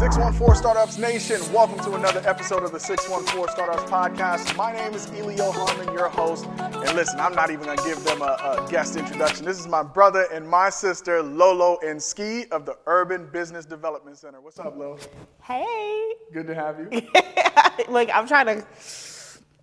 614 Startups Nation, welcome to another episode of the 614 Startups Podcast. My name is Elio Harmon, your host. And listen, I'm not even going to give them a, a, guest introduction. This is my brother and my sister, Lolo and Ski of the Urban Business Development Center. What's up, Lolo? Hey. Good to have you. Look, I'm trying to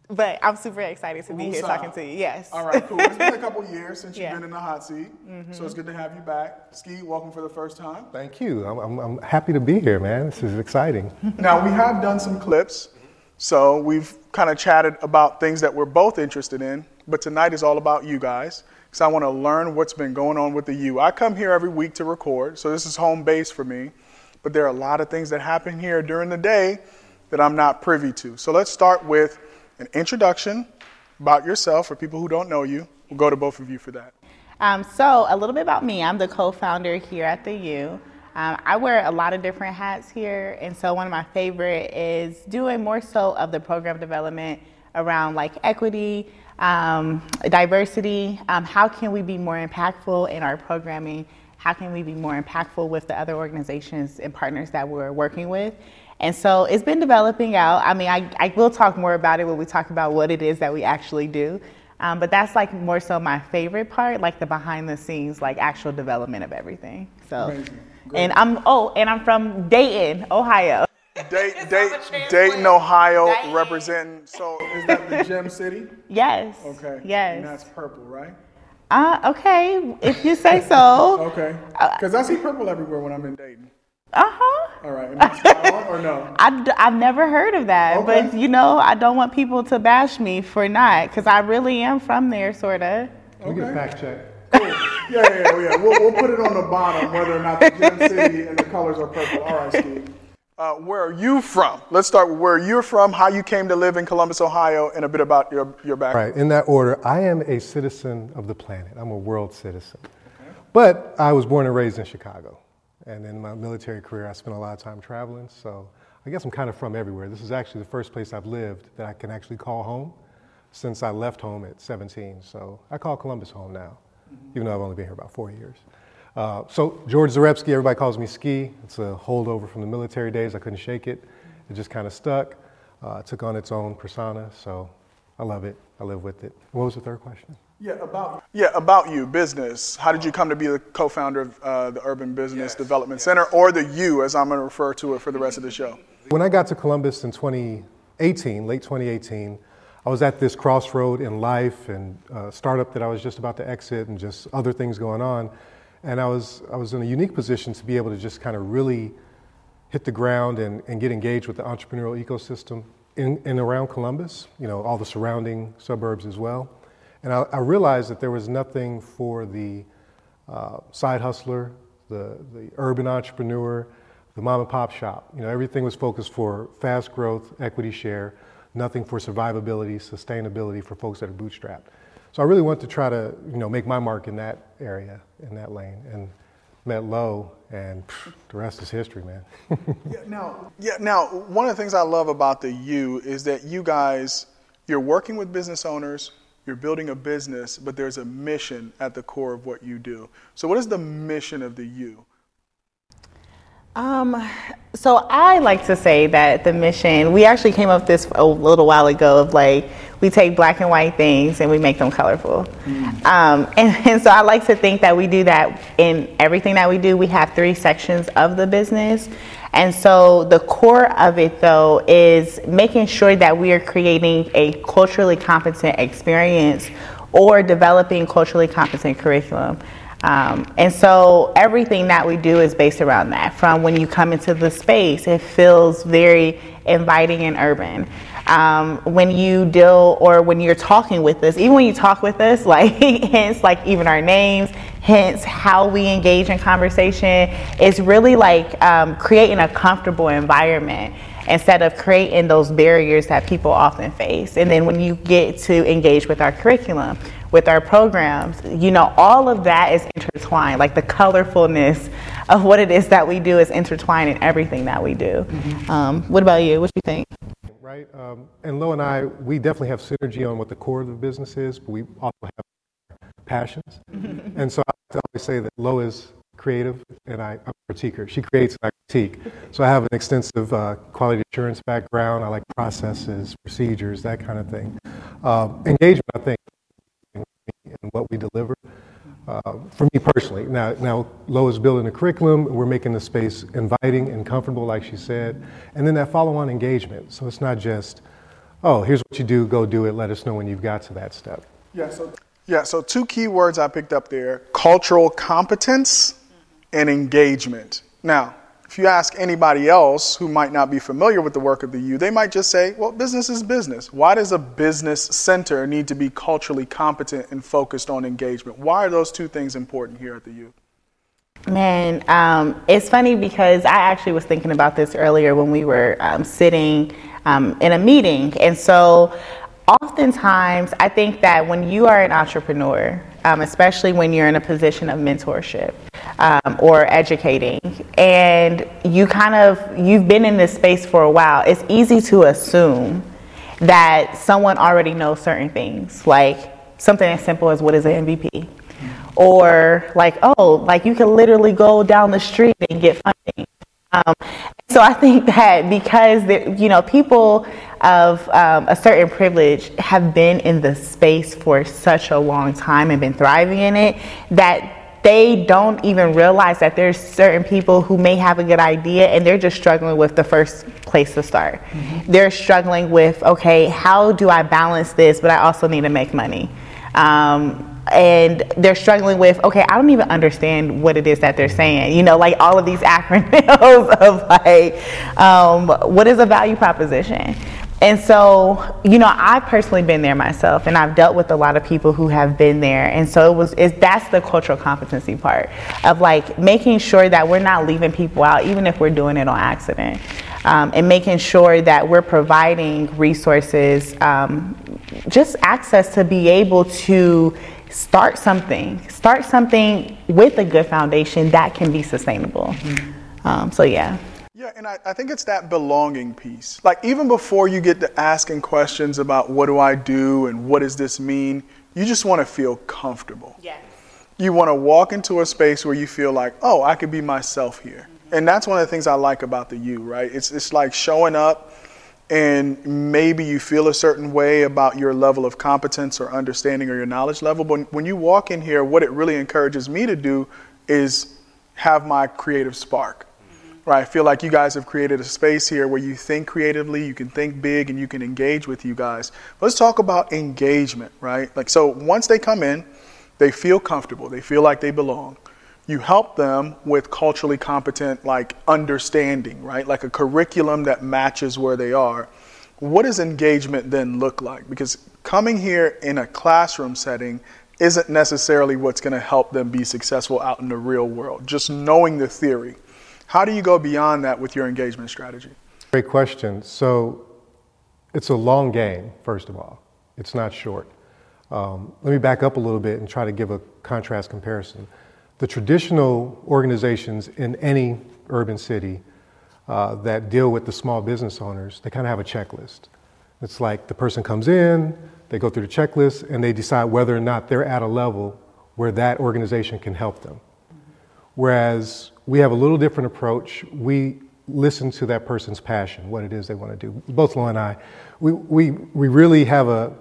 but I'm super excited to be here talking to you. Yes. All right, cool. It's been a couple years since yeah. you've been in the hot seat, mm-hmm. so it's good to have you back. Ski, welcome for the first time. Thank you. I'm, I'm, I'm happy to be here, man. This is exciting. now, we have done some clips, so we've kind of chatted about things that we're both interested in, but tonight is all about you guys because I want to learn what's been going on with the U. I come here every week to record, so this is home base for me, but there are a lot of things that happen here during the day that I'm not privy to. So let's start with an introduction about yourself for people who don't know you. We'll go to both of you for that. Um, so, a little bit about me. I'm the co founder here at the U. Um, I wear a lot of different hats here, and so one of my favorite is doing more so of the program development around like equity, um, diversity. Um, how can we be more impactful in our programming? How can we be more impactful with the other organizations and partners that we're working with? And so it's been developing out. I mean, I, I will talk more about it when we talk about what it is that we actually do. Um, but that's like more so my favorite part, like the behind the scenes, like actual development of everything. So, and I'm oh, and I'm from Dayton, Ohio. Dayton, Dayton, Ohio, Dayton. representing. So is that the Gem City? Yes. Okay. Yes. And that's purple, right? Uh, okay, if you say so. okay. Because uh, I see purple everywhere when I'm in Dayton. Uh huh. All right. Am I or no? I, I've never heard of that, okay. but you know, I don't want people to bash me for not, because I really am from there, sort of. Okay. We can fact check. Cool. Yeah, yeah, yeah. We'll, we'll put it on the bottom whether or not the Gem City and the colors are purple. All right, Steve. Uh, where are you from? Let's start with where you're from, how you came to live in Columbus, Ohio, and a bit about your, your background. Right, in that order, I am a citizen of the planet. I'm a world citizen. Okay. But I was born and raised in Chicago. And in my military career, I spent a lot of time traveling. So I guess I'm kind of from everywhere. This is actually the first place I've lived that I can actually call home since I left home at 17. So I call Columbus home now, mm-hmm. even though I've only been here about four years. Uh, so George Zarepski, everybody calls me Ski. It's a holdover from the military days. I couldn't shake it. It just kind of stuck. Uh, took on its own persona. So I love it. I live with it. What was the third question? Yeah, about yeah about you, business. How did you come to be the co-founder of uh, the Urban Business yes, Development yes. Center, or the U, as I'm going to refer to it for the rest of the show? When I got to Columbus in 2018, late 2018, I was at this crossroad in life and a startup that I was just about to exit, and just other things going on, and I was I was in a unique position to be able to just kind of really hit the ground and, and get engaged with the entrepreneurial ecosystem in and around Columbus. You know, all the surrounding suburbs as well. And I, I realized that there was nothing for the uh, side hustler, the, the urban entrepreneur, the mom and pop shop. You know, everything was focused for fast growth, equity share, nothing for survivability, sustainability for folks that are bootstrapped. So I really want to try to, you know, make my mark in that area, in that lane. And met Lo, and the rest is history, man. yeah, now, yeah, now, one of the things I love about the U is that you guys, you're working with business owners, you're building a business, but there's a mission at the core of what you do. So, what is the mission of the U? Um, so I like to say that the mission, we actually came up this a little while ago of like, we take black and white things and we make them colorful. Mm. Um, and, and so I like to think that we do that in everything that we do. We have three sections of the business. And so the core of it, though, is making sure that we are creating a culturally competent experience or developing culturally competent curriculum. Um, and so everything that we do is based around that. From when you come into the space, it feels very inviting and urban. Um, when you deal or when you're talking with us, even when you talk with us, like hence like even our names, hence how we engage in conversation, is really like um, creating a comfortable environment instead of creating those barriers that people often face. And then when you get to engage with our curriculum, with our programs, you know, all of that is intertwined. Like the colorfulness of what it is that we do is intertwined in everything that we do. Mm-hmm. Um, what about you? What do you think? Right. Um, and Lo and I, we definitely have synergy on what the core of the business is, but we also have passions. and so I always say that Lo is creative, and I, I'm a critiquer. She creates and I critique. So I have an extensive uh, quality assurance background. I like processes, procedures, that kind of thing. Um, engagement, I think, and what we deliver. Uh, for me personally, now, now Lo is building a curriculum. We're making the space inviting and comfortable, like she said, and then that follow-on engagement. So it's not just, oh, here's what you do, go do it. Let us know when you've got to that step. Yeah. So yeah. So two key words I picked up there: cultural competence and engagement. Now, if you ask anybody else who might not be familiar with the work of the U, they might just say, well, business is business. Why does a business center need to be culturally competent and focused on engagement? Why are those two things important here at the U? Man, um, it's funny because I actually was thinking about this earlier when we were um, sitting um, in a meeting. And so, oftentimes, I think that when you are an entrepreneur, um, especially when you're in a position of mentorship, um, or educating. And you kind of you've been in this space for a while. It's easy to assume that someone already knows certain things like something as simple as what is an mvp or like oh like you can literally go down the street and get funding. Um, so I think that because you know people of um, a certain privilege have been in the space for such a long time and been thriving in it, that they don't even realize that there's certain people who may have a good idea and they're just struggling with the first place to start. Mm-hmm. They're struggling with, okay, how do I balance this, but I also need to make money. Um, and they're struggling with, okay, I don't even understand what it is that they're saying. You know, like all of these acronyms of like, um, what is a value proposition? And so, you know, I've personally been there myself, and I've dealt with a lot of people who have been there. And so it was, it's, that's the cultural competency part of like making sure that we're not leaving people out, even if we're doing it on accident, um, and making sure that we're providing resources, um, just access to be able to start something, start something with a good foundation that can be sustainable. Mm-hmm. Um, so, yeah. Yeah, and I, I, think it's that belonging piece. Like, even before you get to asking questions about what do I do and what does this mean, you just want to feel comfortable. Yes. You want to walk into a space where you feel like, oh, I could be myself here. Mm-hmm. And that's one of the things I like about the U, right? It's, it's like showing up and maybe you feel a certain way about your level of competence or understanding or your knowledge level. But when you walk in here, what it really encourages me to do is have my creative spark Right, I feel like you guys have created a space here where you think creatively, you can think big, and you can engage with you guys. Let's talk about engagement, right? Like, so once they come in, they feel comfortable, they feel like they belong. You help them with culturally competent, like understanding, right? Like a curriculum that matches where they are. What does engagement then look like? Because coming here in a classroom setting isn't necessarily what's going to help them be successful out in the real world. Just knowing the theory how do you go beyond that with your engagement strategy? Great question. So it's a long game, first of all, it's not short. Um, let me back up a little bit and try to give a contrast comparison. The traditional organizations in any urban city uh, that deal with the small business owners, they kind of have a checklist. It's like the person comes in, they go through the checklist, and they decide whether or not they're at a level where that organization can help them. Whereas we have a little different approach. We listen to that person's passion, what it is they want to do. Both Lo and I, we, we, we really have a,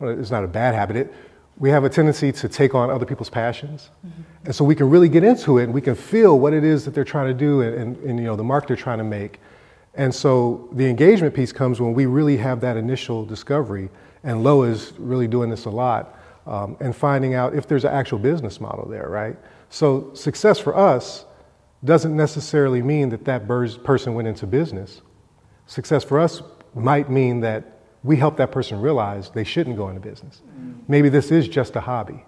well, it's not a bad habit, it, we have a tendency to take on other people's passions. Mm-hmm. And so we can really get into it and we can feel what it is that they're trying to do and, and, and, you know, the mark they're trying to make. And so the engagement piece comes when we really have that initial discovery. And Lo is really doing this a lot um, and finding out if there's an actual business model there, right? So success for us doesn't necessarily mean that that person went into business. Success for us might mean that we help that person realize they shouldn't go into business. Mm. Maybe this is just a hobby,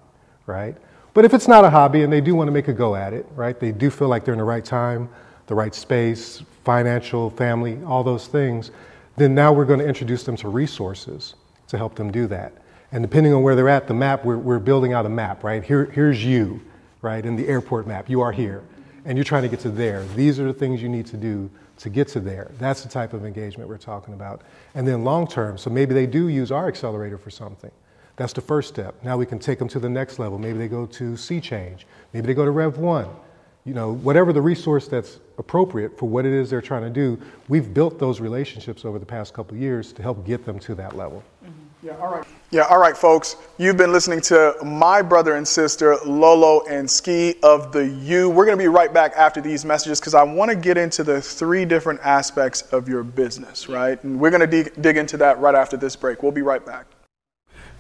right? But if it's not a hobby and they do want to make a go at it, right? They do feel like they're in the right time, the right space, financial, family, all those things, then now we're going to introduce them to resources to help them do that. And depending on where they're at, the map, we're, we're building out a map, right? Here, here's you right, in the airport map. You are here, and you're trying to get to there. These are the things you need to do to get to there. That's the type of engagement we're talking about. And then long term, so maybe they do use our accelerator for something. That's the first step. Now we can take them to the next level. Maybe they go to Sea Change. Maybe they go to Rev 1. you know, whatever the resource that's appropriate for what it is they're trying to do, we've built those relationships over the past couple years to help get them to that level. Yeah, all right. Yeah, all right, folks. You've been listening to my brother and sister, Lolo and Ski of the U. We're going to be right back after these messages because I want to get into the three different aspects of your business, right? And we're going to dig, dig into that right after this break. We'll be right back.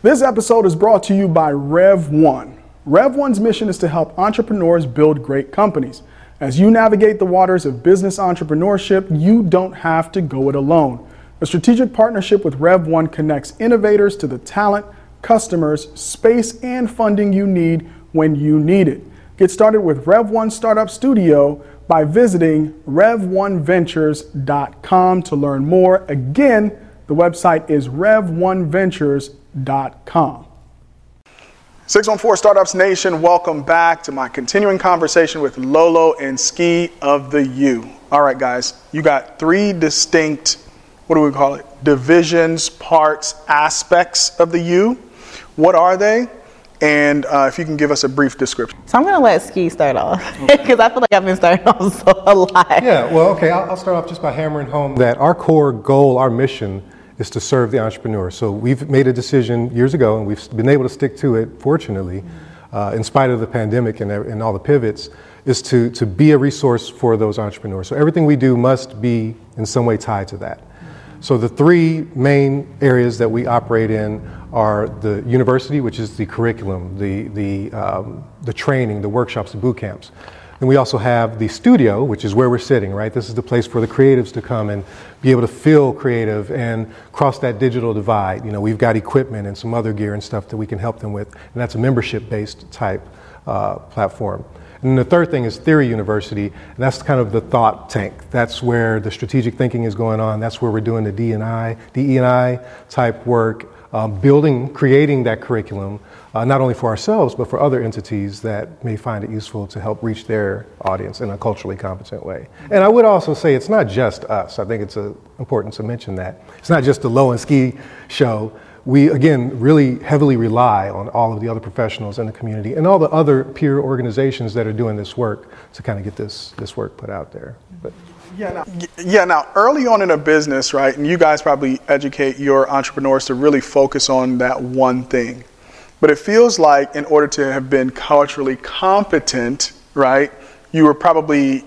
This episode is brought to you by Rev One. Rev One's mission is to help entrepreneurs build great companies. As you navigate the waters of business entrepreneurship, you don't have to go it alone. A strategic partnership with Rev1 connects innovators to the talent, customers, space, and funding you need when you need it. Get started with Rev1 Startup Studio by visiting rev1ventures.com to learn more. Again, the website is rev1ventures.com. 614 Startups Nation, welcome back to my continuing conversation with Lolo and Ski of the U. All right, guys, you got three distinct, what do we call it? Divisions, parts, aspects of the U. What are they? And uh, if you can give us a brief description. So I'm going to let Ski start off because I feel like I've been starting off so a lot. Yeah, well, okay, I'll, I'll start off just by hammering home that our core goal, our mission, is to serve the entrepreneur. So we've made a decision years ago, and we've been able to stick to it, fortunately, uh, in spite of the pandemic and, and all the pivots, is to, to be a resource for those entrepreneurs. So everything we do must be in some way tied to that. So the three main areas that we operate in are the university, which is the curriculum, the, the, um, the training, the workshops, the boot camps. And we also have the studio, which is where we're sitting, right? This is the place for the creatives to come and be able to feel creative and cross that digital divide. You know, we've got equipment and some other gear and stuff that we can help them with, and that's a membership based type uh, platform. And the third thing is Theory University, and that's kind of the thought tank. That's where the strategic thinking is going on. That's where we're doing the D&I, DE&I type work, um, building, creating that curriculum, uh, not only for ourselves, but for other entities that may find it useful to help reach their audience in a culturally competent way. And I would also say it's not just us. I think it's uh, important to mention that. It's not just the Lo and Ski show. We, again, really heavily rely on all of the other professionals in the community and all the other peer organizations that are doing this work to kind of get this, this work put out there. But, yeah now, yeah, now early on in a business, right, and you guys probably educate your entrepreneurs to really focus on that one thing. But it feels like in order to have been culturally competent, right, you were probably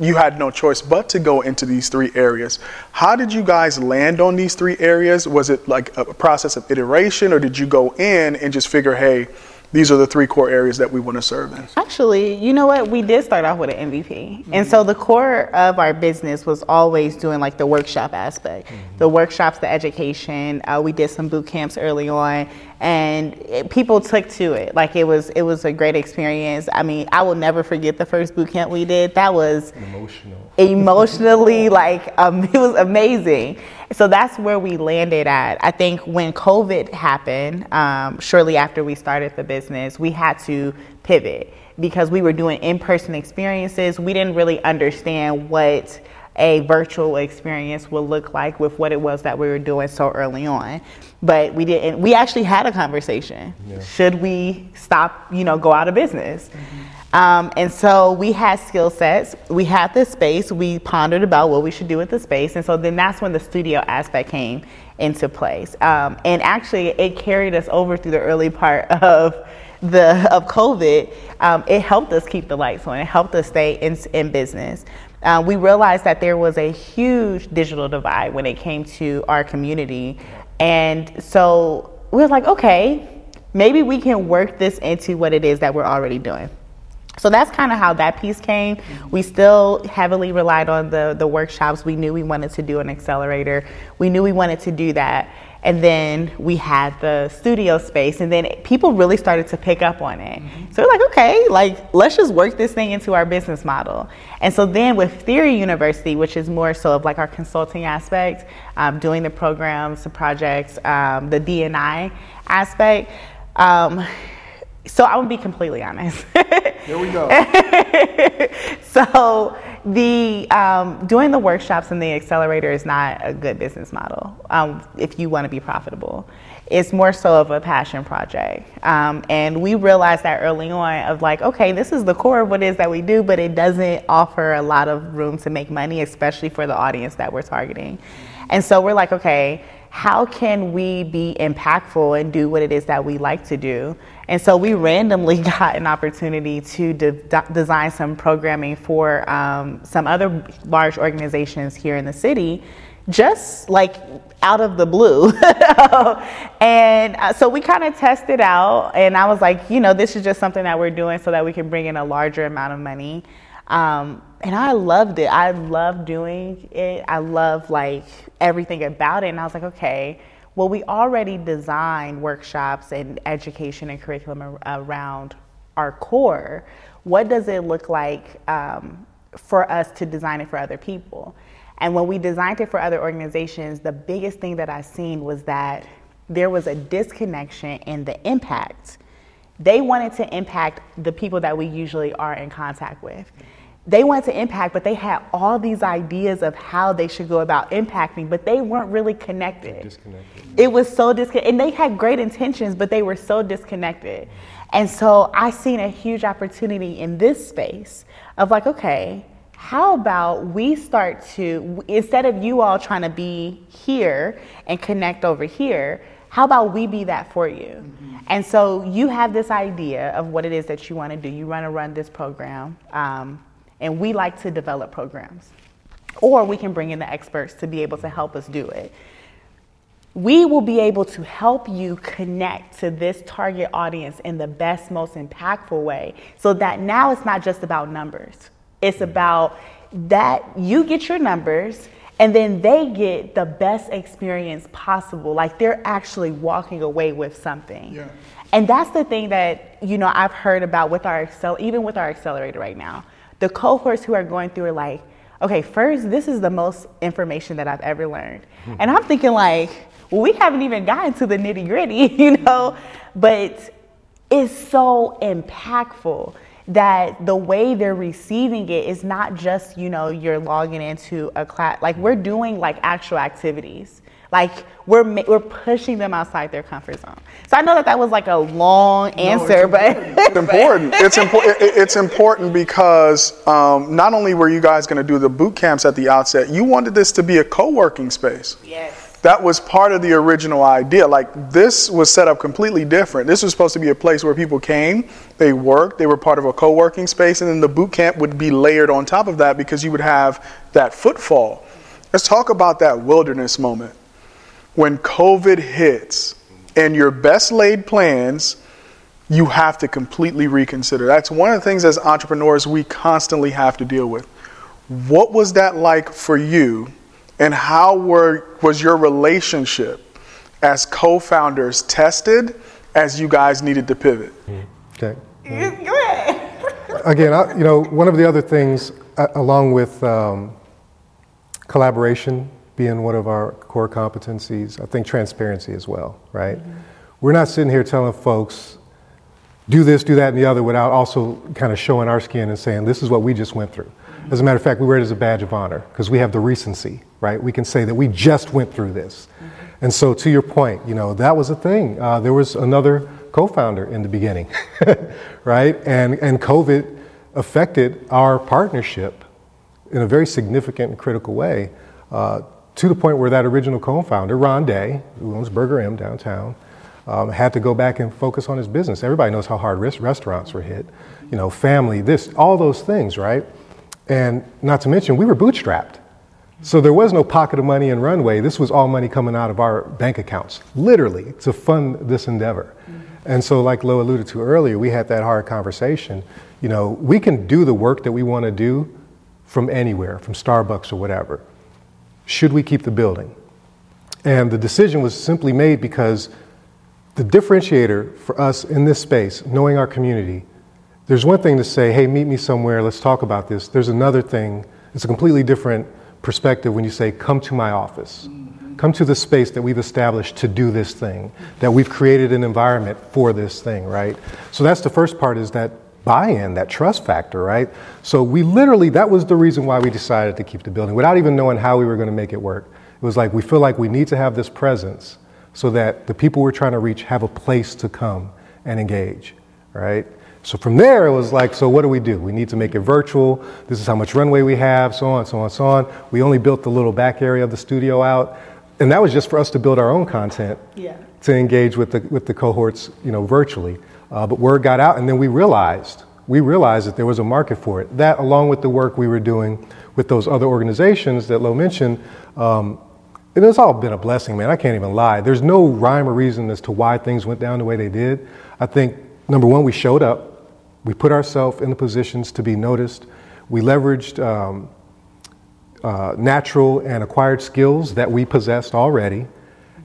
you had no choice but to go into these three areas. How did you guys land on these three areas? Was it like a process of iteration or did you go in and just figure, hey, these are the three core areas that we want to serve in. Actually, you know what? We did start off with an MVP. Mm-hmm. And so the core of our business was always doing like the workshop aspect, mm-hmm. the workshops, the education. Uh, we did some boot camps early on and it, people took to it. Like it was, it was a great experience. I mean, I will never forget the first boot camp we did. That was emotional, emotionally like um, it was amazing. So that's where we landed at. I think when COVID happened, um, shortly after we started the business, we had to pivot because we were doing in-person experiences. We didn't really understand what a virtual experience would look like with what it was that we were doing so early on. But we didn't, we actually had a conversation. Yeah. Should we stop, you know, go out of business? Mm-hmm. Um, and so we had skill sets, we had the space, we pondered about what we should do with the space. And so then that's when the studio aspect came into place. Um, and actually, it carried us over through the early part of the of COVID, um, it helped us keep the lights on. It helped us stay in, in business uh, we realized that there was a huge digital divide when it came to our community. And so we were like, okay, maybe we can work this into what it is that we're already doing. So that's kind of how that piece came. We still heavily relied on the, the workshops. We knew we wanted to do an accelerator. We knew we wanted to do that. And then we had the studio space, and then people really started to pick up on it. Mm-hmm. So we're like, okay, like let's just work this thing into our business model. And so then with Theory University, which is more so of like our consulting aspect, um, doing the programs, the projects, um, the D&I aspect. Um, so I would be completely honest. Here we go. so the um, doing the workshops and the accelerator is not a good business model um, if you want to be profitable. It's more so of a passion project, um, and we realized that early on of like, okay, this is the core of what it is that we do, but it doesn't offer a lot of room to make money, especially for the audience that we're targeting. And so we're like, okay, how can we be impactful and do what it is that we like to do? And so we randomly got an opportunity to de- design some programming for um, some other large organizations here in the city, just like out of the blue. and uh, so we kind of tested out, and I was like, you know, this is just something that we're doing so that we can bring in a larger amount of money. Um, and I loved it. I loved doing it. I love like everything about it. And I was like, okay, well, we already design workshops and education and curriculum around our core. What does it look like um, for us to design it for other people? And when we designed it for other organizations, the biggest thing that I've seen was that there was a disconnection in the impact. They wanted to impact the people that we usually are in contact with they wanted to impact, but they had all these ideas of how they should go about impacting, but they weren't really connected. Disconnected. It was so disconnected. And they had great intentions, but they were so disconnected. And so I seen a huge opportunity in this space of like, okay, how about we start to, instead of you all trying to be here and connect over here, how about we be that for you? Mm-hmm. And so you have this idea of what it is that you want to do. You want to run this program. Um, and we like to develop programs. Or we can bring in the experts to be able to help us do it. We will be able to help you connect to this target audience in the best, most impactful way so that now it's not just about numbers. It's mm-hmm. about that you get your numbers and then they get the best experience possible. Like they're actually walking away with something. Yeah. And that's the thing that, you know, I've heard about with our Excel, even with our accelerator right now the cohorts who are going through are like, okay, first, this is the most information that I've ever learned. Mm-hmm. And I'm thinking, like, well, we haven't even gotten to the nitty gritty, you know? But it's so impactful that the way they're receiving it is not just, you know, you're logging into a class. Like, we're doing like actual activities. Like we're we're pushing them outside their comfort zone. So I know that that was like a long answer, no, it's but important. it's important. It's, it's important because um, not only were you guys going to do the boot camps at the outset, you wanted this to be a co-working space. Yes. That was part of the original idea. Like this was set up completely different. This was supposed to be a place where people came, they worked, they were part of a co-working space, and then the boot camp would be layered on top of that because you would have that footfall. Let's talk about that wilderness moment when COVID hits and your best laid plans, you have to completely reconsider. That's one of the things as entrepreneurs we constantly have to deal with. What was that like for you, and how were, was your relationship as co founders tested as you guys needed to pivot? Okay. Go ahead. Again, I, you know, one of the other things, uh, along with um, collaboration being one of our core competencies. I think transparency as well, right? Mm-hmm. We're not sitting here telling folks, do this, do that, and the other without also kind of showing our skin and saying, this is what we just went through. As a matter of fact, we wear it as a badge of honor because we have the recency, right? We can say that we just went through this. Mm-hmm. And so, to your point, you know, that was a thing. Uh, there was another co founder in the beginning, right? And, and COVID affected our partnership in a very significant and critical way. Uh, to the point where that original co-founder, Ron Day, who owns Burger M downtown, um, had to go back and focus on his business. Everybody knows how hard res- restaurants were hit, you know, family, this, all those things, right? And not to mention, we were bootstrapped. So there was no pocket of money in Runway. This was all money coming out of our bank accounts, literally, to fund this endeavor. Mm-hmm. And so, like Lo alluded to earlier, we had that hard conversation. You know, we can do the work that we want to do from anywhere, from Starbucks or whatever should we keep the building? And the decision was simply made because the differentiator for us in this space, knowing our community, there's one thing to say, hey, meet me somewhere, let's talk about this. There's another thing, it's a completely different perspective when you say, come to my office. Come to the space that we've established to do this thing, that we've created an environment for this thing, right? So that's the first part is that buy-in, that trust factor, right? So we literally, that was the reason why we decided to keep the building without even knowing how we were going to make it work. It was like we feel like we need to have this presence so that the people we're trying to reach have a place to come and engage, right? So from there, it was like, so what do we do? We need to make it virtual. This is how much runway we have, so on, so on, so on. We only built the little back area of the studio out, and that was just for us to build our own content Yeah. to engage with the with the cohorts, you know, virtually. Uh, but word got out, and then we realized we realized that there was a market for it. That, along with the work we were doing with those other organizations that Lo mentioned, um, and it's all been a blessing, man. I can't even lie. There's no rhyme or reason as to why things went down the way they did. I think number one, we showed up. We put ourselves in the positions to be noticed. We leveraged um, uh, natural and acquired skills that we possessed already.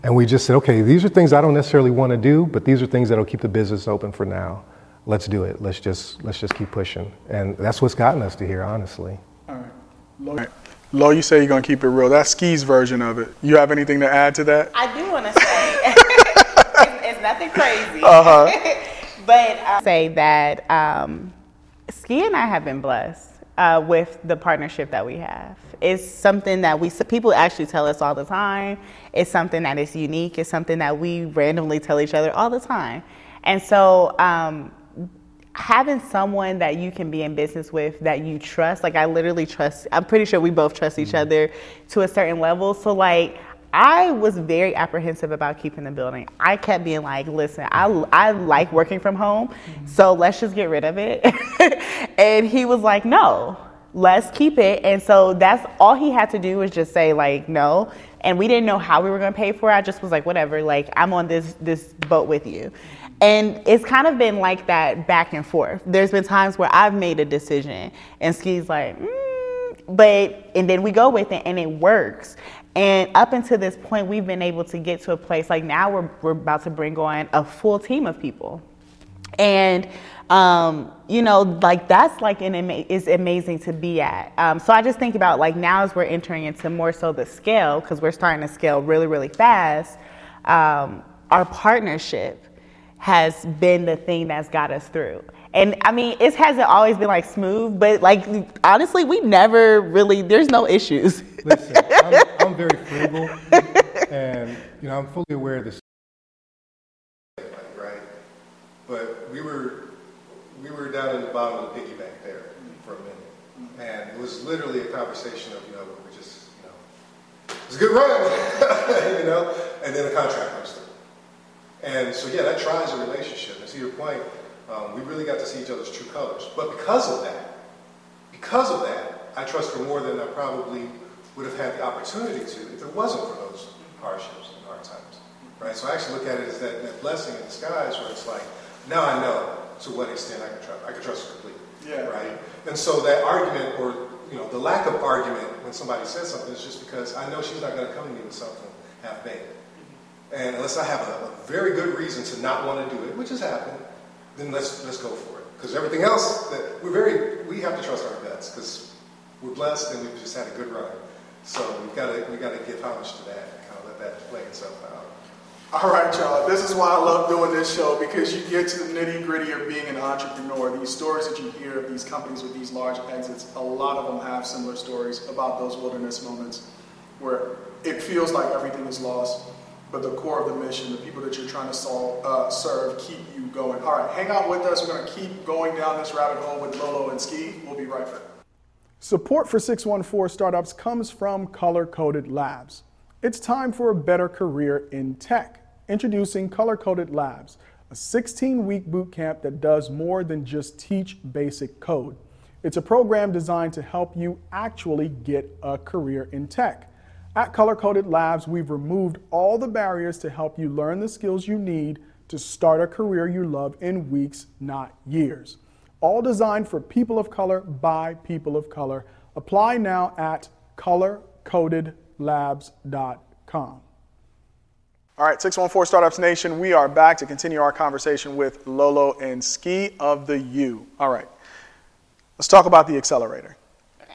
And we just said, okay, these are things I don't necessarily want to do, but these are things that'll keep the business open for now. Let's do it. Let's just let's just keep pushing. And that's what's gotten us to here, honestly. All right. Lo, Lo, you say you're going to keep it real. That's Ski's version of it. You have anything to add to that? I do want to say it's, it's nothing crazy. Uh-huh. but I'll say that um, Ski and I have been blessed uh, with the partnership that we have. It's something that we people actually tell us all the time. It's something that is unique. It's something that we randomly tell each other all the time. And so um, having someone that you can be in business with that you trust like i literally trust i'm pretty sure we both trust each other to a certain level so like i was very apprehensive about keeping the building. I kept being like listen i, I like working from home so let's just get rid of it. And he was like no let's keep it. And so that's all he had to do was just say like no. And we didn't know how we were going to pay for it. I just was like whatever like i'm on this this boat with you. And it's kind of been like that back and forth. There's been times where I've made a decision and Ski's like, mm, but, and then we go with it and it works. And up until this point, we've been able to get to a place like now we're, we're about to bring on a full team of people. And, um, you know, like that's like an ama- is amazing to be at. Um, so I just think about like now as we're entering into more so the scale, because we're starting to scale really, really fast, um, our partnership has been the thing that's got us through. And I mean, it hasn't always been like smooth, but like honestly, we never really, there's no issues. Listen, I'm, I'm very frugal, and you know, I'm fully aware of this. Right, but we were we were down in the bottom of the piggy bank there for a minute, and it was literally a conversation of you know we were just you know it's a good run, you know, and then a contract comes through. And so, yeah, that tries a relationship. And to your point, um, we really got to see each other's true colors. But because of that, because of that, I trust her more than I probably would have had the opportunity to if it wasn't for those hardships and hard times. Right? So I actually look at it as that, that blessing in disguise where it's like, now I know to what extent I can trust. I can trust her completely. Yeah. Right? And so that argument or you know, the lack of argument when somebody says something is just because I know she's not going to come to me with something half baked. And unless I have a, a, very good reason to not want to do it, which has happened, then let's let's go for it. Because everything else that we're very we have to trust our guts because we're blessed and we've just had a good run. So we've got to we got to give homage to that and kind of let that play itself out. All right, y'all. This is why I love doing this show because you get to the nitty gritty of being an entrepreneur. These stories that you hear of these companies with these large exits, a lot of them have similar stories about those wilderness moments where it feels like everything is lost but the core of the mission, the people that you're trying to solve, uh, serve, keep you going. All right, hang out with us. We're going to keep going down this rabbit hole with Lolo and Ski. We'll be right back. Support for 614 Startups comes from Color Coded Labs. It's time for a better career in tech. Introducing Color Coded Labs, a 16 week boot camp that does more than just teach basic code. It's a program designed to help you actually get a career in tech. At Color Coded Labs, we've removed all the barriers to help you learn the skills you need to start a career you love in weeks, not years. All designed for people of color by people of color. Apply now at colorcodedlabs.com. All right, 614 Startups Nation, we are back to continue our conversation with Lolo and Ski of the U. All right, let's talk about the accelerator.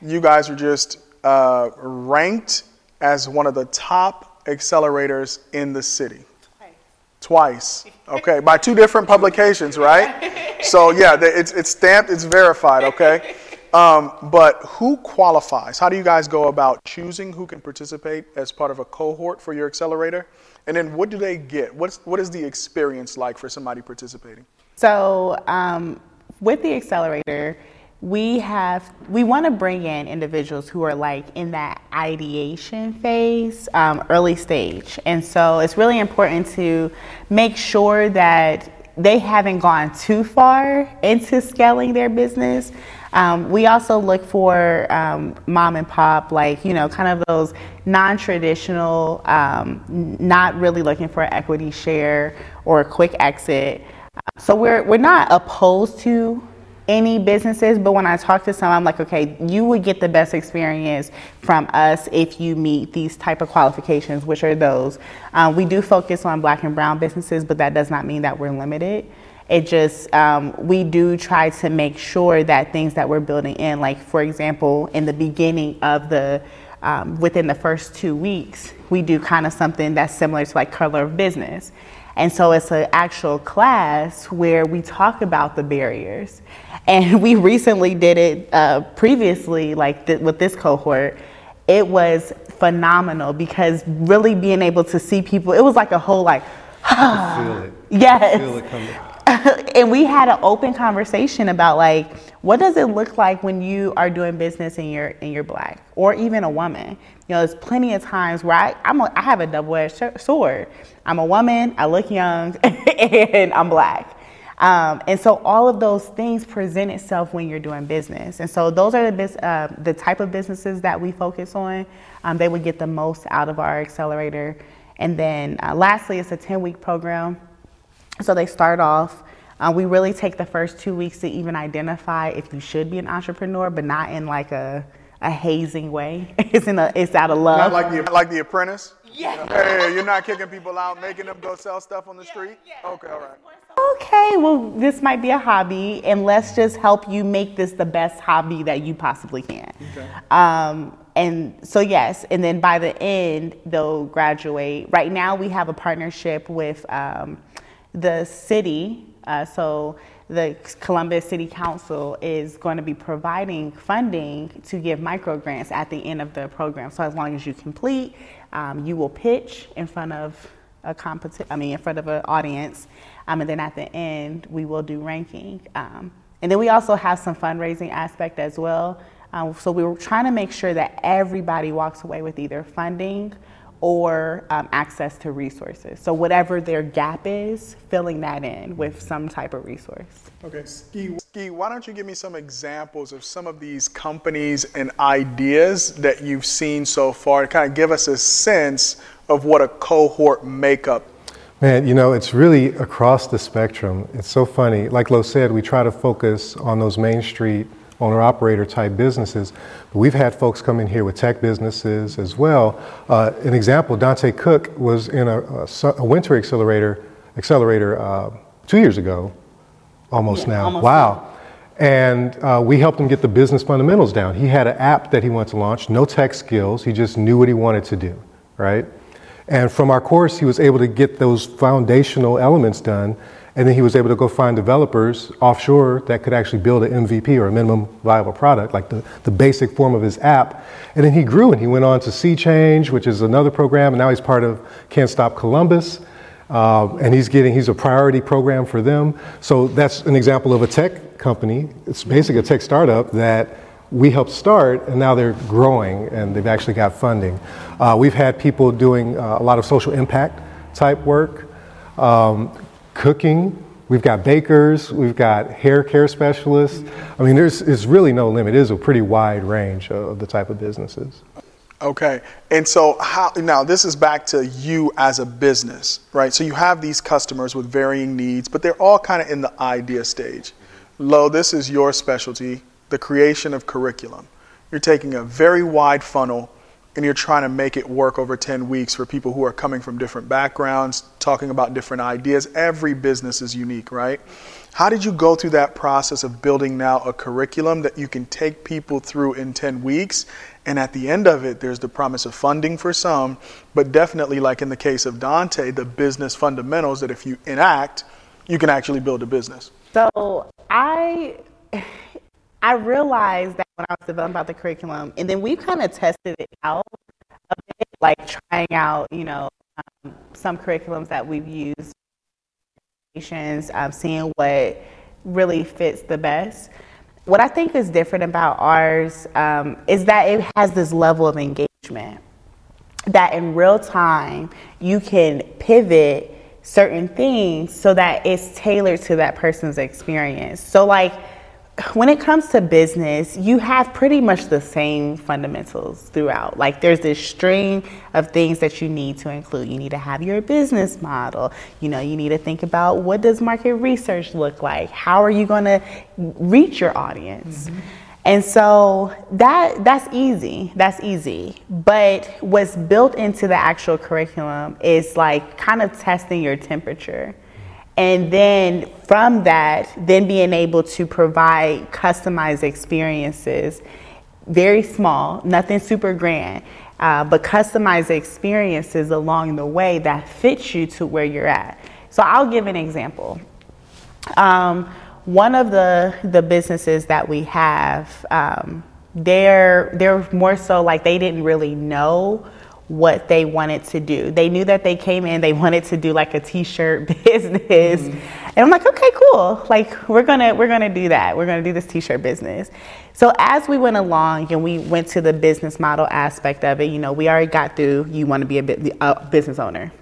You guys are just uh, ranked as one of the top accelerators in the city. Twice. Twice. Okay, by two different publications, right? So yeah, it's it's stamped, it's verified. Okay. Um, but who qualifies? How do you guys go about choosing who can participate as part of a cohort for your accelerator? And then what do they get? What's, what is the experience like for somebody participating? So, um, with the accelerator, we have we want to bring in individuals who are like in that ideation phase um, early stage and so it's really important to make sure that they haven't gone too far into scaling their business um, we also look for um, mom and pop, like, you know, kind of those non traditional, um, not really looking for equity share or a quick exit. So we're, we're not opposed to any businesses, but when I talk to some, I'm like, okay, you would get the best experience from us if you meet these type of qualifications, which are those. Um, we do focus on black and brown businesses, but that does not mean that we're limited. It just, um, we do try to make sure that things that we're building in, like for example, in the beginning of the, um, within the first two weeks, we do kind of something that's similar to like color of business. And so it's an actual class where we talk about the barriers. And we recently did it uh, previously, like th- with this cohort. It was phenomenal because really being able to see people, it was like a whole like, feel it. Yes. Feel it and we had an open conversation about like what does it look like when you are doing business and you're and you're black or even a woman you know there's plenty of times where I, I'm a, I have a double-edged sword i'm a woman i look young and i'm black um, and so all of those things present itself when you're doing business and so those are the, uh, the type of businesses that we focus on um, they would get the most out of our accelerator and then uh, lastly it's a 10 week program so they start off. Uh, we really take the first two weeks to even identify if you should be an entrepreneur, but not in like a, a hazing way. it's in a it's out of love. Not like the like the apprentice. Yeah. Hey, you're not kicking people out, making them go sell stuff on the street. yeah. Okay, all right. Okay, well, this might be a hobby, and let's just help you make this the best hobby that you possibly can. Okay. Um, and so, yes, and then by the end, they'll graduate. Right now, we have a partnership with. Um, the city, uh, so the Columbus City Council is going to be providing funding to give micro grants at the end of the program. So as long as you complete, um, you will pitch in front of a competi- I mean, in front of an audience, um, and then at the end we will do ranking. Um, and then we also have some fundraising aspect as well. Um, so we were trying to make sure that everybody walks away with either funding or um, access to resources. So whatever their gap is, filling that in with some type of resource. Okay, Ski, Ski, why don't you give me some examples of some of these companies and ideas that you've seen so far to kind of give us a sense of what a cohort makeup Man, you know, it's really across the spectrum. It's so funny. Like Lo said, we try to focus on those Main Street owner operator type businesses. But we've had folks come in here with tech businesses as well. Uh, an example, Dante Cook was in a, a, a winter accelerator accelerator uh, two years ago, almost yeah, now. Almost wow. Now. And uh, we helped him get the business fundamentals down. He had an app that he wanted to launch, no tech skills. He just knew what he wanted to do, right? And from our course, he was able to get those foundational elements done and then he was able to go find developers offshore that could actually build an MVP or a minimum viable product, like the, the basic form of his app. And then he grew and he went on to SeaChange, which is another program, and now he's part of Can't Stop Columbus. Uh, and he's getting he's a priority program for them. So that's an example of a tech company. It's basically a tech startup that we helped start, and now they're growing and they've actually got funding. Uh, we've had people doing uh, a lot of social impact type work. Um, cooking. We've got bakers, we've got hair care specialists. I mean, there's it's really no limit. It is a pretty wide range of the type of businesses. Okay, and so how now this is back to you as a business, right? So you have these customers with varying needs, but they're all kind of in the idea stage. Lo, this is your specialty, the creation of curriculum. You're taking a very wide funnel and you're trying to make it work over 10 weeks for people who are coming from different backgrounds, talking about different ideas. Every business is unique, right? How did you go through that process of building now a curriculum that you can take people through in 10 weeks? And at the end of it, there's the promise of funding for some, but definitely, like in the case of Dante, the business fundamentals that if you enact, you can actually build a business. So I I realized that when I was developing about the curriculum, and then we kind of tested it out a bit, like trying out, you know, um, some curriculums that we've used, um, seeing what really fits the best. What I think is different about ours um, is that it has this level of engagement. That in real time, you can pivot certain things so that it's tailored to that person's experience. So, like, when it comes to business, you have pretty much the same fundamentals throughout. Like there's this string of things that you need to include. You need to have your business model. You know, you need to think about what does market research look like? How are you going to reach your audience? Mm-hmm. And so that that's easy. That's easy. But what's built into the actual curriculum is like kind of testing your temperature. And then from that, then being able to provide customized experiences, very small, nothing super grand, uh, but customized experiences along the way that fits you to where you're at. So I'll give an example. Um, one of the the businesses that we have, um, they're they're more so like they didn't really know what they wanted to do. They knew that they came in, they wanted to do like a t-shirt business. Mm-hmm. And I'm like, okay, cool. Like we're gonna we're gonna do that. We're gonna do this t-shirt business. So as we went along and we went to the business model aspect of it, you know, we already got through you want to be a, a business owner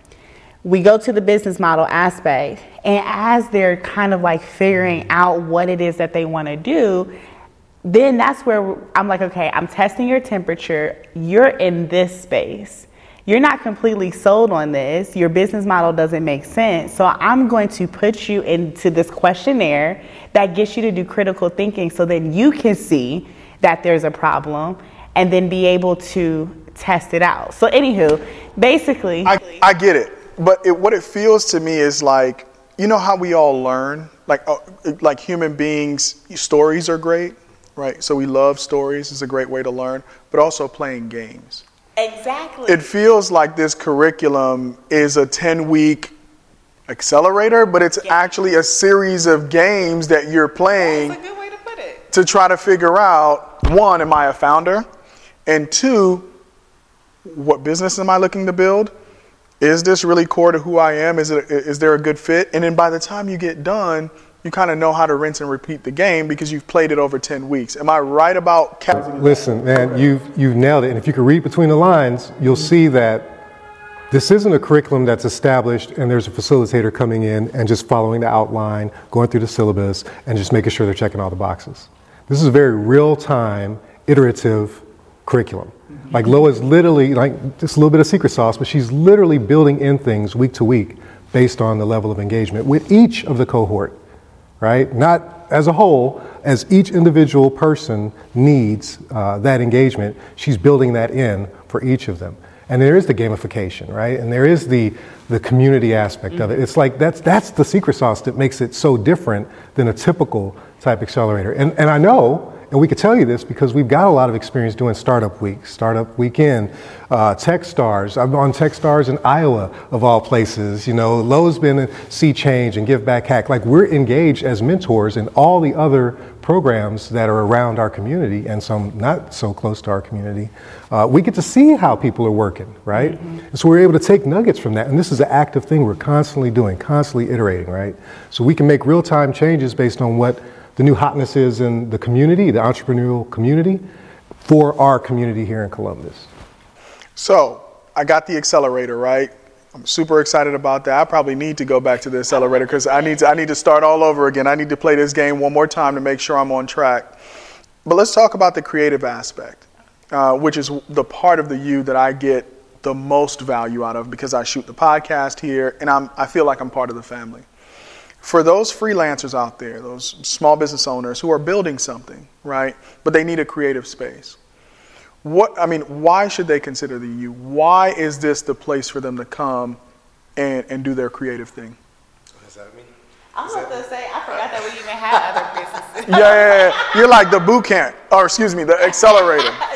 we go to the business model aspect and as they're kind of like figuring out what it is that they want to do then that's where i'm like okay i'm testing your temperature. You're in this space. You're not completely sold on this. Your business model doesn't make sense. So i'm going to put you into this questionnaire that gets you to do critical thinking so then you can see that there's a problem and then be able to test it out. So anywho basically i, I get it. But it, what it feels to me is like you know how we all learn? Like uh, like human beings stories are great right so we love stories it's a great way to learn but also playing games exactly it feels like this curriculum is a 10 week accelerator but it's yeah. actually a series of games that you're playing That's a good way to put it to try to figure out one am i a founder and two what business am i looking to build is this really core to who I am? Is it is there a good fit? And then by the time you get done, you kind of know how to rinse and repeat the game because you've played it over 10 weeks. Am I right about Listen, man, you've you've nailed it. And if you can read between the lines, you'll see that this isn't a curriculum that's established and there's a facilitator coming in and just following the outline, going through the syllabus, and just making sure they're checking all the boxes. This is a very real time, iterative curriculum. Like Lo's literally, like just a little bit of secret sauce, but she's literally building in things week to week based on the level of engagement with each of the cohort, right? Not as a whole, as each individual person needs uh, that engagement, she's building that in for each of them. And there is the gamification, right? And there is the, the community aspect mm-hmm. of it. It's like that's, that's the secret sauce that makes it so different than a typical type accelerator. And, and I know and we could tell you this because we've got a lot of experience doing Startup Week, Startup Weekend, uh, Techstars. I'm on Techstars in Iowa, of all places. You know, Lo's been in Sea Change and Give Back Hack. Like, we're engaged as mentors in all the other programs that are around our community and some not so close to our community. Uh, we get to see how people are working, right? Mm-hmm. so we're able to take nuggets from that. And this is an active thing we're constantly doing, constantly iterating, right? So we can make real time changes based on what the new hotness is in the community, the entrepreneurial community, for our community here in Columbus. So I got the accelerator, right? I'm super excited about that. I probably need to go back to the accelerator because I need to I need to start all over again. I need to play this game one more time to make sure I'm on track. But let's talk about the creative aspect, uh, which is the part of the you that I get the most value out of because I shoot the podcast here and I'm I feel like I'm part of the family for those freelancers out there, those small business owners who are building something, right? But they need a creative space. What I mean, why should they consider the U? Why is this the place for them to come and, and do their creative thing? What does that mean? I was going to say, I forgot that we even had other businesses. Yeah, yeah, yeah. You're like the boot camp, or excuse me, the accelerator.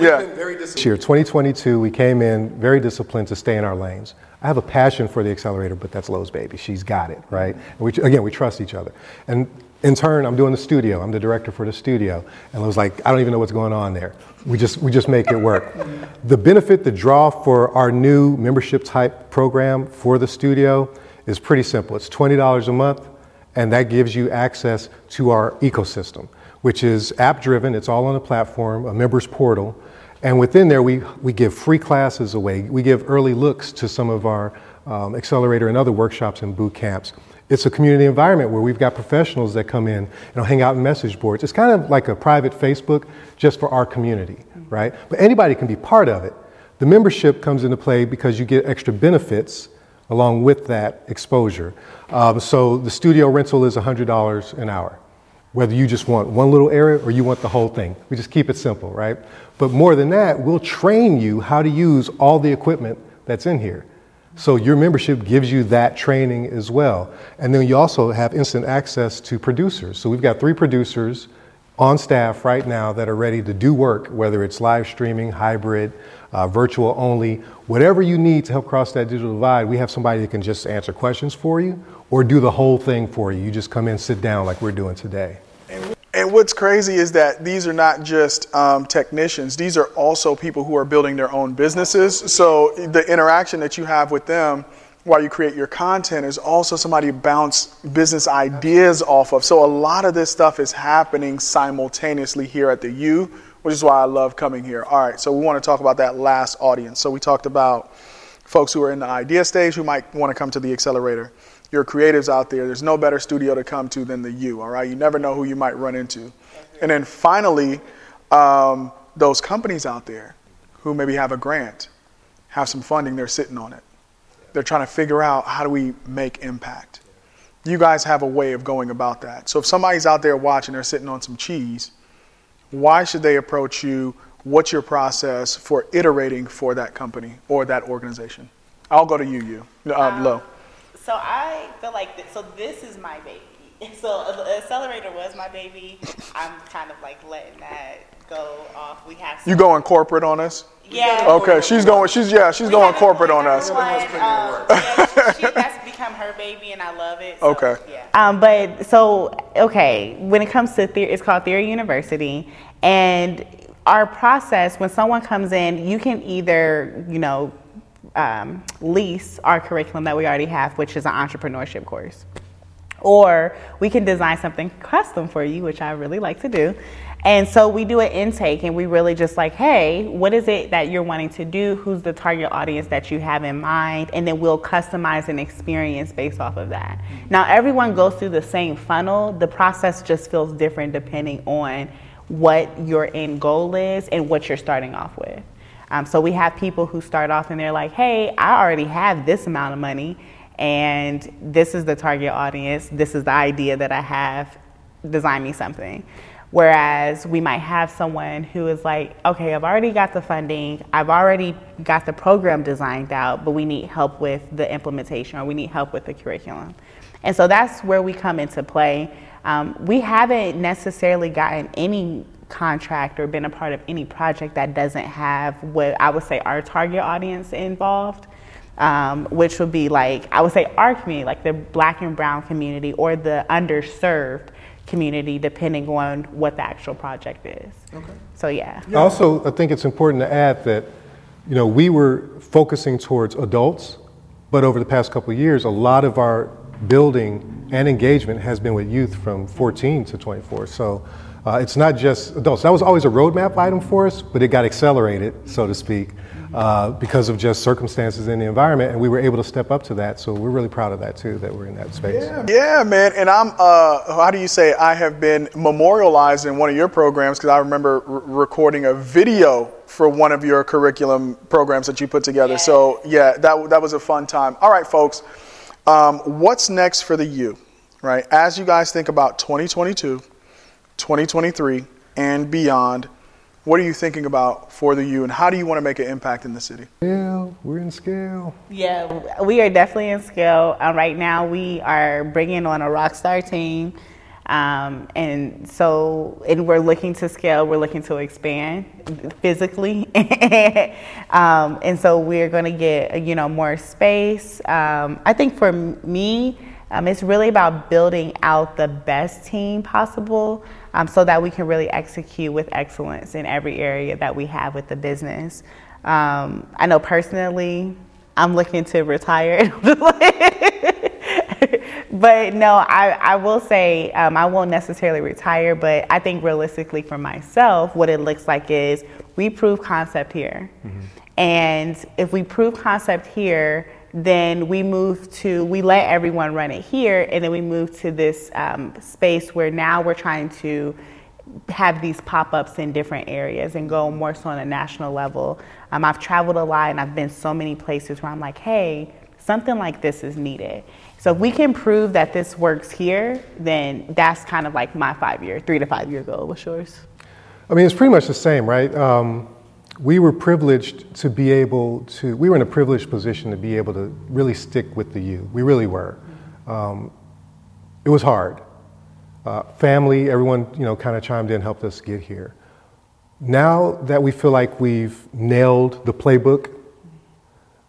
Yeah. This year, 2022, we came in very disciplined to stay in our lanes. I have a passion for the accelerator, but that's Lo's baby. She's got it, right? And we, again, we trust each other. And in turn, I'm doing the studio. I'm the director for the studio. And Lo's like, I don't even know what's going on there. We just, we just make it work. the benefit, the draw for our new membership type program for the studio is pretty simple. It's $20 a month, and that gives you access to our ecosystem, which is app driven. It's all on a platform, a members portal. And within there, we, we give free classes away. We give early looks to some of our um, accelerator and other workshops and boot camps. It's a community environment where we've got professionals that come in and hang out in message boards. It's kind of like a private Facebook just for our community, right? But anybody can be part of it. The membership comes into play because you get extra benefits along with that exposure. Um, so the studio rental is $100 an hour, whether you just want one little area or you want the whole thing. We just keep it simple, right? But more than that, we'll train you how to use all the equipment that's in here. So your membership gives you that training as well. And then you also have instant access to producers. So we've got three producers on staff right now that are ready to do work, whether it's live streaming, hybrid, uh, virtual only, whatever you need to help cross that digital divide, we have somebody that can just answer questions for you or do the whole thing for you. You just come in, sit down like we're doing today. And what's crazy is that these are not just um, technicians, these are also people who are building their own businesses. So the interaction that you have with them while you create your content is also somebody bounce business ideas off of. So a lot of this stuff is happening simultaneously here at the U, which is why I love coming here. All right, so we want to talk about that last audience. So we talked about folks who are in the idea stage who might want to come to the accelerator your creatives out there, there's no better studio to come to than the U, all right? You never know who you might run into. And then finally, um, those companies out there who maybe have a grant, have some funding, they're sitting on it. They're trying to figure out how do we make impact. You guys have a way of going about that. So if somebody's out there watching, they're sitting on some cheese, why should they approach you? What's your process for iterating for that company or that organization? I'll go to you, you, um, um, Lo. So I feel like th- so this is my baby. So the accelerator was my baby. I'm kind of like letting that go off. We have you going corporate on us? Yeah. Okay, she's going. She's yeah. She's we going corporate on us. One, um, yeah, she, she, that's become her baby, and I love it. So, okay. Yeah. Um, but so okay, when it comes to theory, it's called Theory University, and our process when someone comes in, you can either you know um, lease our curriculum that we already have, which is an entrepreneurship course. Or we can design something custom for you, which I really like to do. And so we do an intake and we really just like, hey, what is it that you're wanting to do? Who's the target audience that you have in mind? And then we'll customize an experience based off of that. Now, everyone goes through the same funnel. The process just feels different depending on what your end goal is and what you're starting off with. Um, so we have people who start off and they're like, hey, I already have this amount of money, and this is the target audience, this is the idea that I have, design me something. Whereas we might have someone who is like, okay, I've already got the funding, I've already got the program designed out, but we need help with the implementation or we need help with the curriculum. And so that's where we come into play. Um, we haven't necessarily gotten any contract or been a part of any project that doesn't have what I would say our target audience involved, um, which would be like, I would say our community, like the black and brown community or the underserved community, depending on what the actual project is. Okay. So, yeah. yeah. Also, I think it's important to add that, you know, we were focusing towards adults, but over the past couple of years, a lot of our building and engagement has been with youth from 14 to 24. So, uh, it's not just adults. That was always a roadmap item for us, but it got accelerated, so to speak, uh, because of just circumstances in the environment, and we were able to step up to that. So we're really proud of that too, that we're in that space. Yeah, yeah man. And I'm, uh, how do you say, I have been memorialized in one of your programs because I remember r- recording a video for one of your curriculum programs that you put together. Yeah. So yeah, that that was a fun time. All right, folks. Um, what's next for the U? Right, as you guys think about 2022 2023 and beyond, what are you thinking about for the U, and how do you want to make an impact in the city? Scale, we're in scale. Yeah, we are definitely in scale. Uh, right now, we are bringing on a rock star team. Um, and so, and we're looking to scale, we're looking to expand physically. um, and so we're to get, you know, more space. Um, I think for me, um, it's really about building out the best team possible um, so that we can really execute with excellence in every area that we have with the business. Um, I know personally, I'm looking to retire. but no, I, I will say um, I won't necessarily retire, but I think realistically for myself, what it looks like is we prove concept here. Mm-hmm. And if we prove concept here, then we move to, we let everyone run it here, and then we move to this um, space where now we're trying to have these pop ups in different areas and go more so on a national level. Um, I've traveled a lot and I've been so many places where I'm like, hey, something like this is needed. So if we can prove that this works here, then that's kind of like my five year, three to five year goal. What's yours? I mean, it's pretty much the same, right? Um, we were privileged to be able to, we were in a privileged position to be able to really stick with the U. We really were. Um, it was hard. Uh, family, everyone, you know, kind of chimed in, helped us get here. Now that we feel like we've nailed the playbook,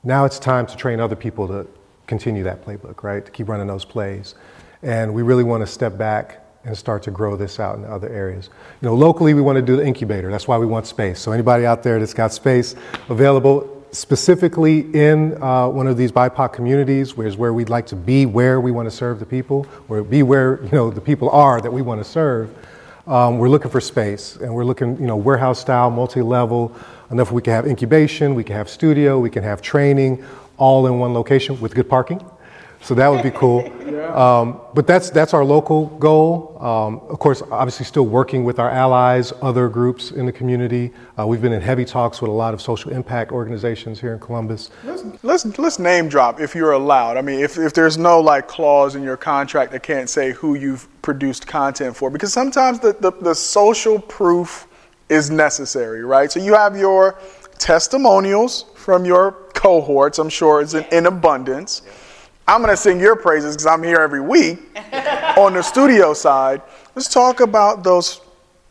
now it's time to train other people to continue that playbook, right? To keep running those plays. And we really want to step back and start to grow this out in other areas. You know, locally we want to do the incubator. That's why we want space. So anybody out there that's got space available specifically in uh, one of these BIPOC communities, where's where we'd like to be, where we want to serve the people, or be where you know the people are that we want to serve. Um, we're looking for space, and we're looking, you know, warehouse style, multi-level, enough we can have incubation, we can have studio, we can have training, all in one location with good parking. So that would be cool. yeah. um, but that's, that's our local goal. Um, of course, obviously, still working with our allies, other groups in the community. Uh, we've been in heavy talks with a lot of social impact organizations here in Columbus. Let's, let's, let's name drop if you're allowed. I mean, if, if there's no like clause in your contract that can't say who you've produced content for, because sometimes the, the, the social proof is necessary, right? So you have your testimonials from your cohorts, I'm sure it's in, in abundance. I'm going to sing your praises because I'm here every week on the studio side. Let's talk about those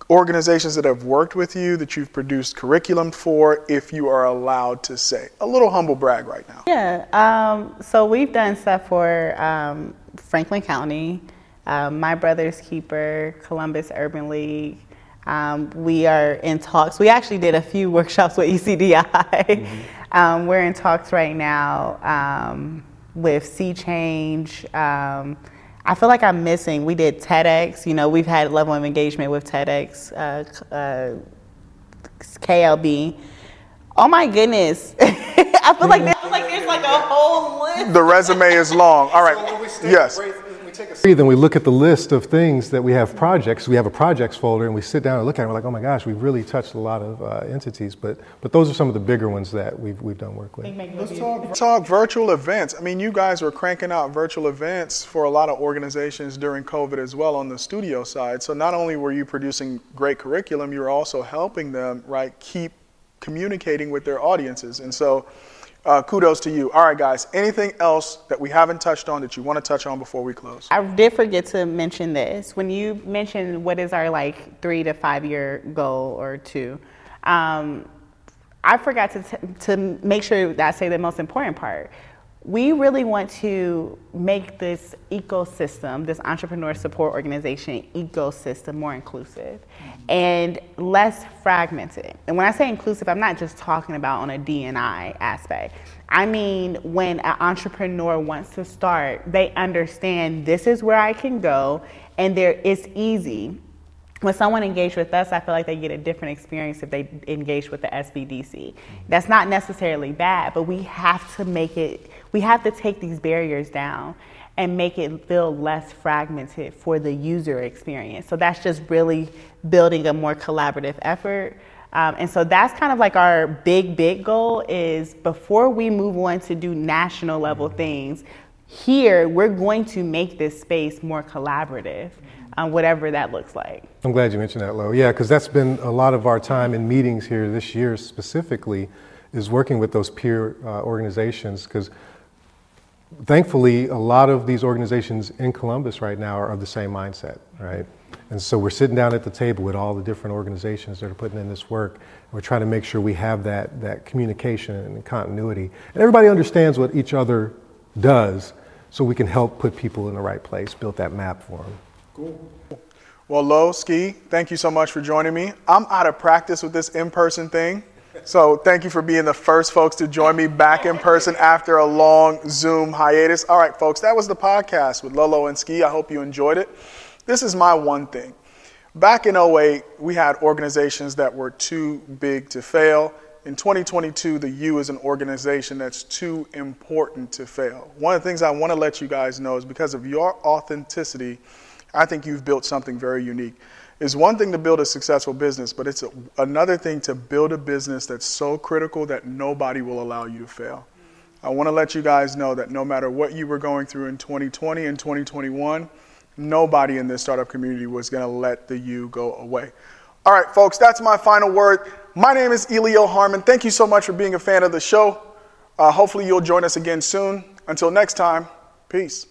organizations that have worked with you, that you've produced curriculum for, if you are allowed to say. A little humble brag right now. Yeah. Um, so we've done stuff for um, Franklin County, um, My Brother's Keeper, Columbus Urban League. Um, we are in talks. We actually did a few workshops with ECDI. Mm-hmm. Um, we're in talks right now um, with Sea Change. Um, I feel like I'm missing. We did TEDx. You know, we've had level of engagement with TEDx, uh, uh, KLB. Oh my goodness! I feel like there's like there's like a whole list. The resume is long. All right. So yes take a Then we look at the list of things that we have projects. We have a projects folder, and we sit down and look at it. And we're like, oh my gosh, we've really touched a lot of uh, entities. But but those are some of the bigger ones that we've we've done work with. Let's talk, talk virtual events. I mean, you guys were cranking out virtual events for a lot of organizations during COVID as well on the studio side. So not only were you producing great curriculum, you were also helping them right keep communicating with their audiences. And so uh, kudos to you. All right, guys. Anything else that we haven't touched on that you want to touch on before we close? I did forget to mention this. When you mentioned what is our like three to five year goal or two, um, I forgot to, t- to make sure that I say the most important part we really want to make this ecosystem, this entrepreneur support organization ecosystem, more inclusive and less fragmented. And when I say inclusive, I'm not just talking about on a D&I aspect. I mean, when an entrepreneur wants to start, they understand this is where I can go, and there it's easy when someone engaged with us, I feel like they get a different experience if they engage with the SBDC. That's not necessarily bad, but we have to make it, we have to take these barriers down and make it feel less fragmented for the user experience. So that's just really building a more collaborative effort. Um, and so that's kind of like our big, big goal is before we move on to do national level things, here we're going to make this space more collaborative um, whatever that looks like. I'm glad you mentioned that, Lo. Yeah, because that's been a lot of our time in meetings here this year specifically is working with those peer uh, organizations because thankfully a lot of these organizations in Columbus right now are of the same mindset, right? And so we're sitting down at the table with all the different organizations that are putting in this work. We're trying to make sure we have that, that communication and continuity. And everybody understands what each other does so we can help put people in the right place, build that map for them. Cool. Well, Lo, Ski, thank you so much for joining me. I'm out of practice with this in person thing. So thank you for being the first folks to join me back in person after a long Zoom hiatus. All right, folks, that was the podcast with Lolo and Ski. I hope you enjoyed it. This is my one thing. Back in 08, we had organizations that were too big to fail. In 2022, the U is an organization that's too important to fail. One of the things I want to let you guys know is because of your authenticity, I think you've built something very unique. It's one thing to build a successful business, but it's a, another thing to build a business that's so critical that nobody will allow you to fail. I want to let you guys know that no matter what you were going through in 2020 and 2021, nobody in this startup community was going to let the U go away. All right, folks, that's my final word. My name is Elio Harmon. Thank you so much for being a fan of the show. Uh, hopefully, you'll join us again soon. Until next time, peace.